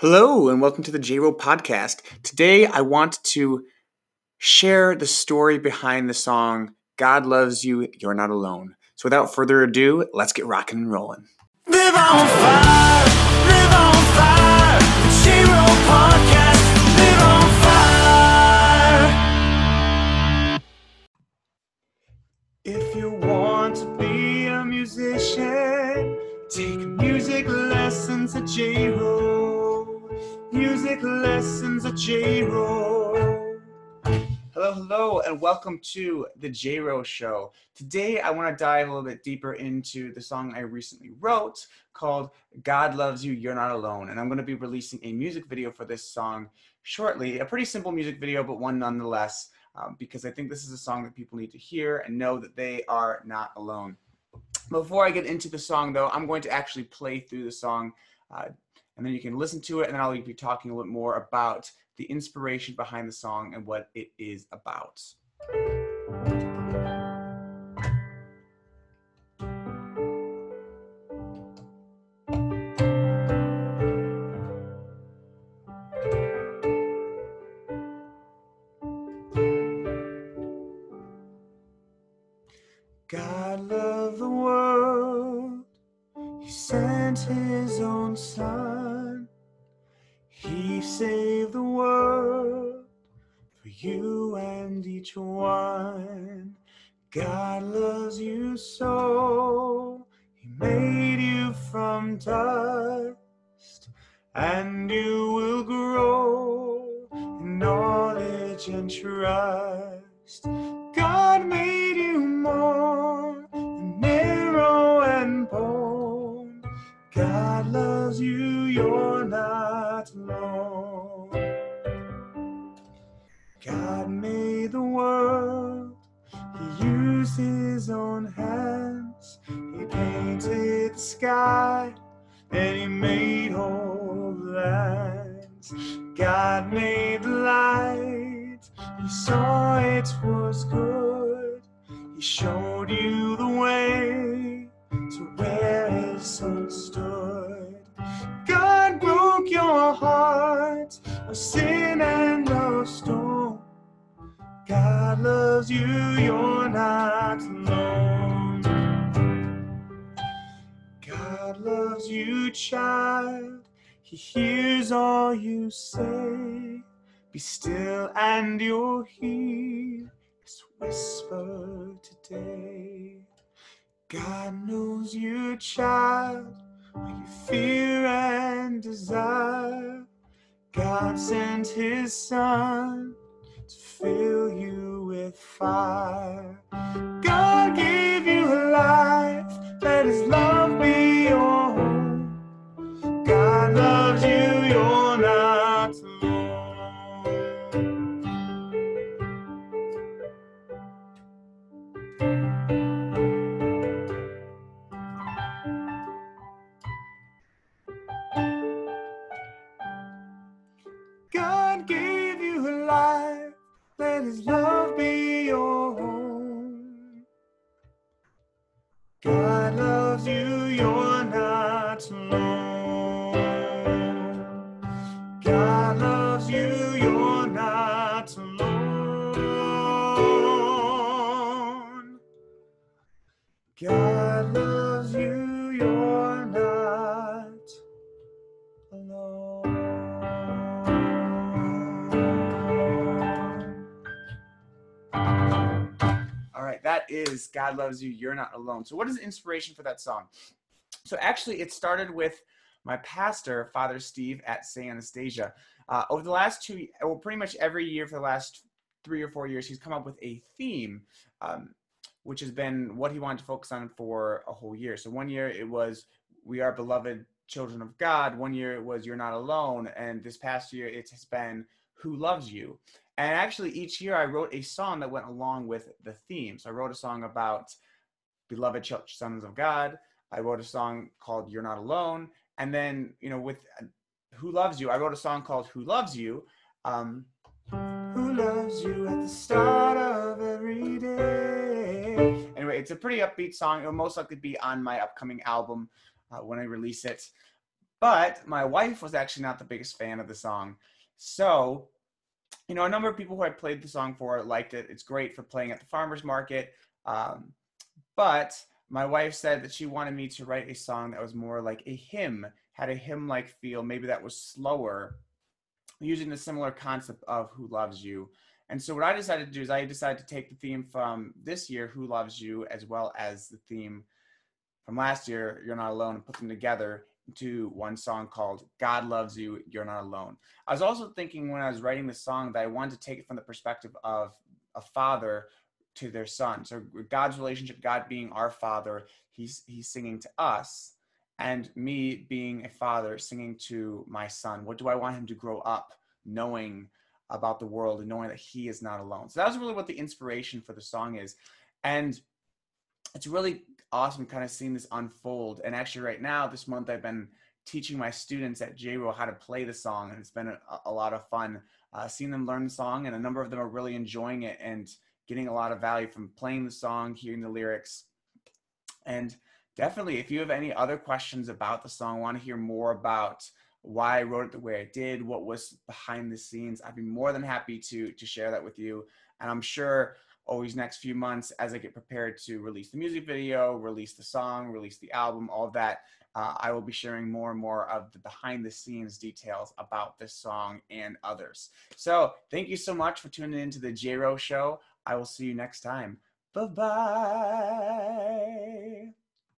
Hello, and welcome to the JRO podcast. Today, I want to share the story behind the song God Loves You, You're Not Alone. So, without further ado, let's get rocking and rolling. Live on fire, live on fire, JRO podcast, live on fire. If you want to be a musician, take music lessons at JRO. Music lessons at J-Ro. Hello, hello, and welcome to the J-Ro Show. Today, I want to dive a little bit deeper into the song I recently wrote called God Loves You, You're Not Alone. And I'm going to be releasing a music video for this song shortly. A pretty simple music video, but one nonetheless, um, because I think this is a song that people need to hear and know that they are not alone. Before I get into the song, though, I'm going to actually play through the song. Uh, and then you can listen to it, and then I'll be talking a little more about the inspiration behind the song and what it is about. God loved the world, He sent His own Son he saved the world for you and each one. God loves you so. He made you from dust, and you will grow in knowledge and trust. God made the world, He used His own hands. He painted the sky and He made whole lands. God made the light, He saw it was good. He showed you the way to where His Son stood. God broke your heart of sin and of stone. Loves you, you're not alone. God loves you, child. He hears all you say. Be still and you'll hear his whisper today. God knows you, child what you fear and desire. God sent his son to fill you fire. God gave you life, let his love be your home. God loves you, you're not alone. God gave you life, let his love is God Loves You, You're Not Alone. So, what is the inspiration for that song? So, actually, it started with my pastor, Father Steve at St. Anastasia. Uh, over the last two, well, pretty much every year for the last three or four years, he's come up with a theme, um, which has been what he wanted to focus on for a whole year. So, one year it was We Are Beloved Children of God. One year it was You're Not Alone. And this past year it has been Who Loves You. And actually, each year I wrote a song that went along with the theme. So I wrote a song about beloved sons of God. I wrote a song called You're Not Alone. And then, you know, with uh, Who Loves You, I wrote a song called Who Loves You. Um, Who loves you at the start of every day? Anyway, it's a pretty upbeat song. It'll most likely be on my upcoming album uh, when I release it. But my wife was actually not the biggest fan of the song. So, you know, a number of people who I played the song for liked it. It's great for playing at the farmer's market. Um, but my wife said that she wanted me to write a song that was more like a hymn, had a hymn like feel, maybe that was slower, using the similar concept of Who Loves You. And so, what I decided to do is I decided to take the theme from this year, Who Loves You, as well as the theme from last year, You're Not Alone, and put them together to one song called God Loves You, You're Not Alone. I was also thinking when I was writing the song that I wanted to take it from the perspective of a father to their son. So God's relationship, God being our father, he's he's singing to us and me being a father singing to my son. What do I want him to grow up knowing about the world and knowing that he is not alone? So that was really what the inspiration for the song is. And it's really awesome kind of seeing this unfold. And actually, right now, this month, I've been teaching my students at JRO how to play the song, and it's been a, a lot of fun uh, seeing them learn the song. And a number of them are really enjoying it and getting a lot of value from playing the song, hearing the lyrics. And definitely, if you have any other questions about the song, want to hear more about why I wrote it the way I did, what was behind the scenes, I'd be more than happy to to share that with you. And I'm sure over these next few months as I get prepared to release the music video, release the song, release the album, all of that. Uh, I will be sharing more and more of the behind the scenes details about this song and others. So thank you so much for tuning into the J-Ro Show. I will see you next time. Bye bye.